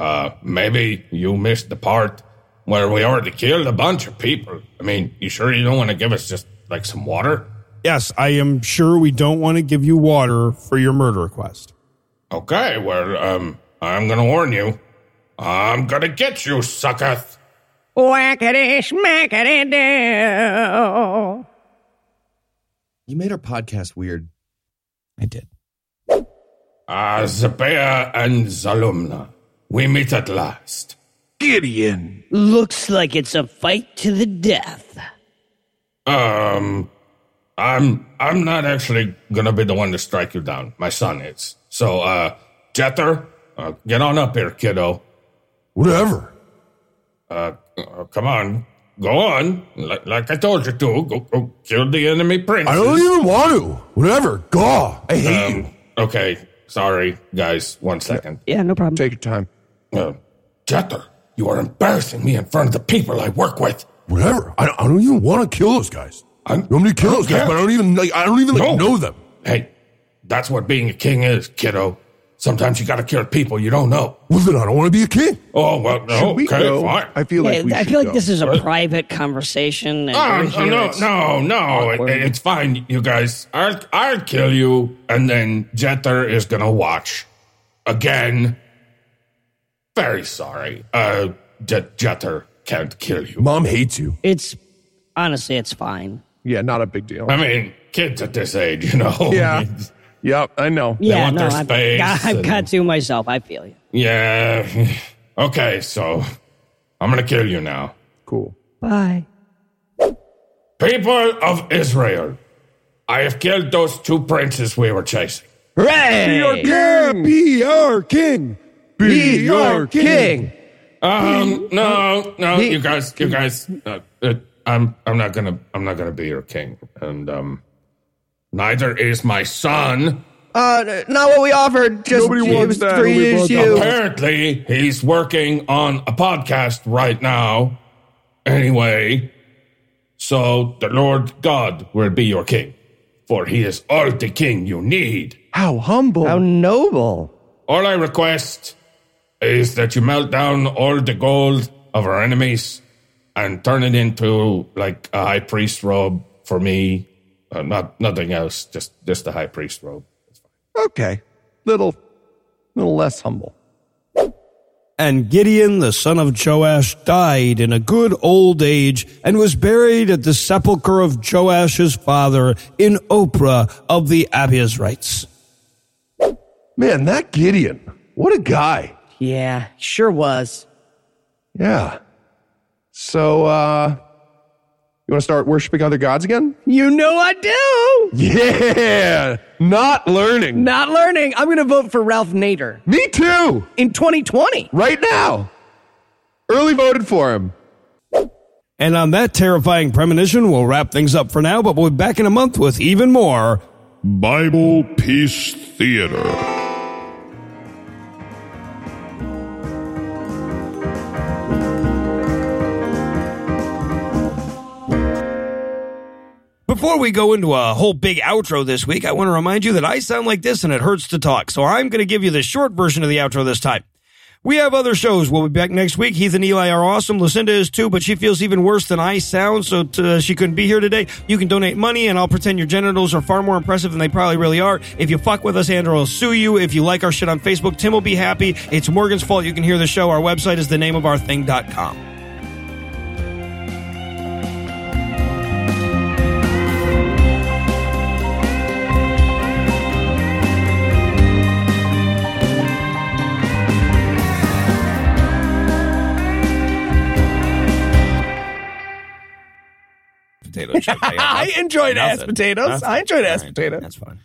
uh, maybe you missed the part where we already killed a bunch of people. I mean, you sure you don't want to give us just like some water? Yes, I am sure we don't want to give you water for your murder request. Okay, well, um, I'm gonna warn you. I'm gonna get you, sucketh. Whackity smackity do. You made our podcast weird. I did. Ah, Zebah and Zalmunna. We meet at last. Gideon. Looks like it's a fight to the death. Um, I'm I'm not actually gonna be the one to strike you down. My son is. So, uh, Jether, uh, get on up here, kiddo. Whatever. Uh, uh, come on, go on. Like, like I told you to, go, go kill the enemy prince. I don't even want to. Whatever. Gaw. I hate you. Um, okay, sorry, guys. One second. Yeah, no problem. Take your time. Uh, Jether, you are embarrassing me in front of the people I work with. Whatever. I, I don't even want to kill those guys. I, You want me to kill I don't guys, but I don't even like. I don't even like No. know them. Hey, that's what being a king is, kiddo. Sometimes you gotta kill people you don't know. Well, then I don't want to be a king. Oh, well, no, Should we okay, go? fine. I feel like Yeah, we I feel like go. this is a What? private conversation. And Ah, we're no, no, no, it- it's fine, you guys. I'll, I'll kill you, and then Jether is gonna watch again. Very sorry. Uh, Je- Jether can't kill you. Mom hates you. It's honestly, it's fine. Yeah, not a big deal. I mean, kids at this age, you know. Yeah. Yep, I know. Yeah, want no, their I've, space got, I've and- got to myself. I feel you. Yeah. Okay, so I'm gonna kill you now. Cool. Bye. People of Israel, I have killed those two princes we were chasing. Hooray! Yeah, be our king. Be your king. Um, no, no, you guys, you guys, uh, uh, I'm, I'm not gonna, I'm not gonna be your king, and um, neither is my son. Uh, not what we offered. Just Nobody wants that. three Nobody years you. Apparently, he's working on a podcast right now. Anyway, so the Lord God will be your king, for he is all the king you need. How humble. How noble. All I request is that you melt down all the gold of our enemies and turn it into like a high priest robe for me. Uh, not nothing else, just just a high priest robe. okay. Little, little less humble. And Gideon, the son of Joash, died in a good old age and was buried at the sepulchre of Joash's father in Oprah of the Abiezrites. Man, that Gideon. What a guy. Yeah, sure was. Yeah. So, uh, you want to start worshiping other gods again? You know I do. Yeah. Not learning. Not learning. I'm going to vote for Ralph Nader Me too. in 2020. Right now. Early voted for him. And on that terrifying premonition, we'll wrap things up for now, but we'll be back in a month with even more Bible Peace Theater. Before we go into a whole big outro this week, I want to remind you that I sound like this and it hurts to talk. So I'm going to give you the short version of the outro this time. We have other shows. We'll be back next week. Heath and Eli are awesome. Lucinda is too, but she feels even worse than I sound, so t- uh, she couldn't be here today. You can donate money, and I'll pretend your genitals are far more impressive than they probably really are. If you fuck with us, Andrew will sue you. If you like our shit on Facebook, Tim will be happy. It's Morgan's fault you can hear the show. Our website is the name of our thing.com. potato chip. I enjoyed ass potatoes. Nothing. I enjoyed ass All right, potatoes. That's fine.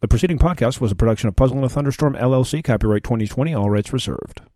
The preceding podcast was a production of Puzzle in a Thunderstorm LLC, copyright 2020, all rights reserved.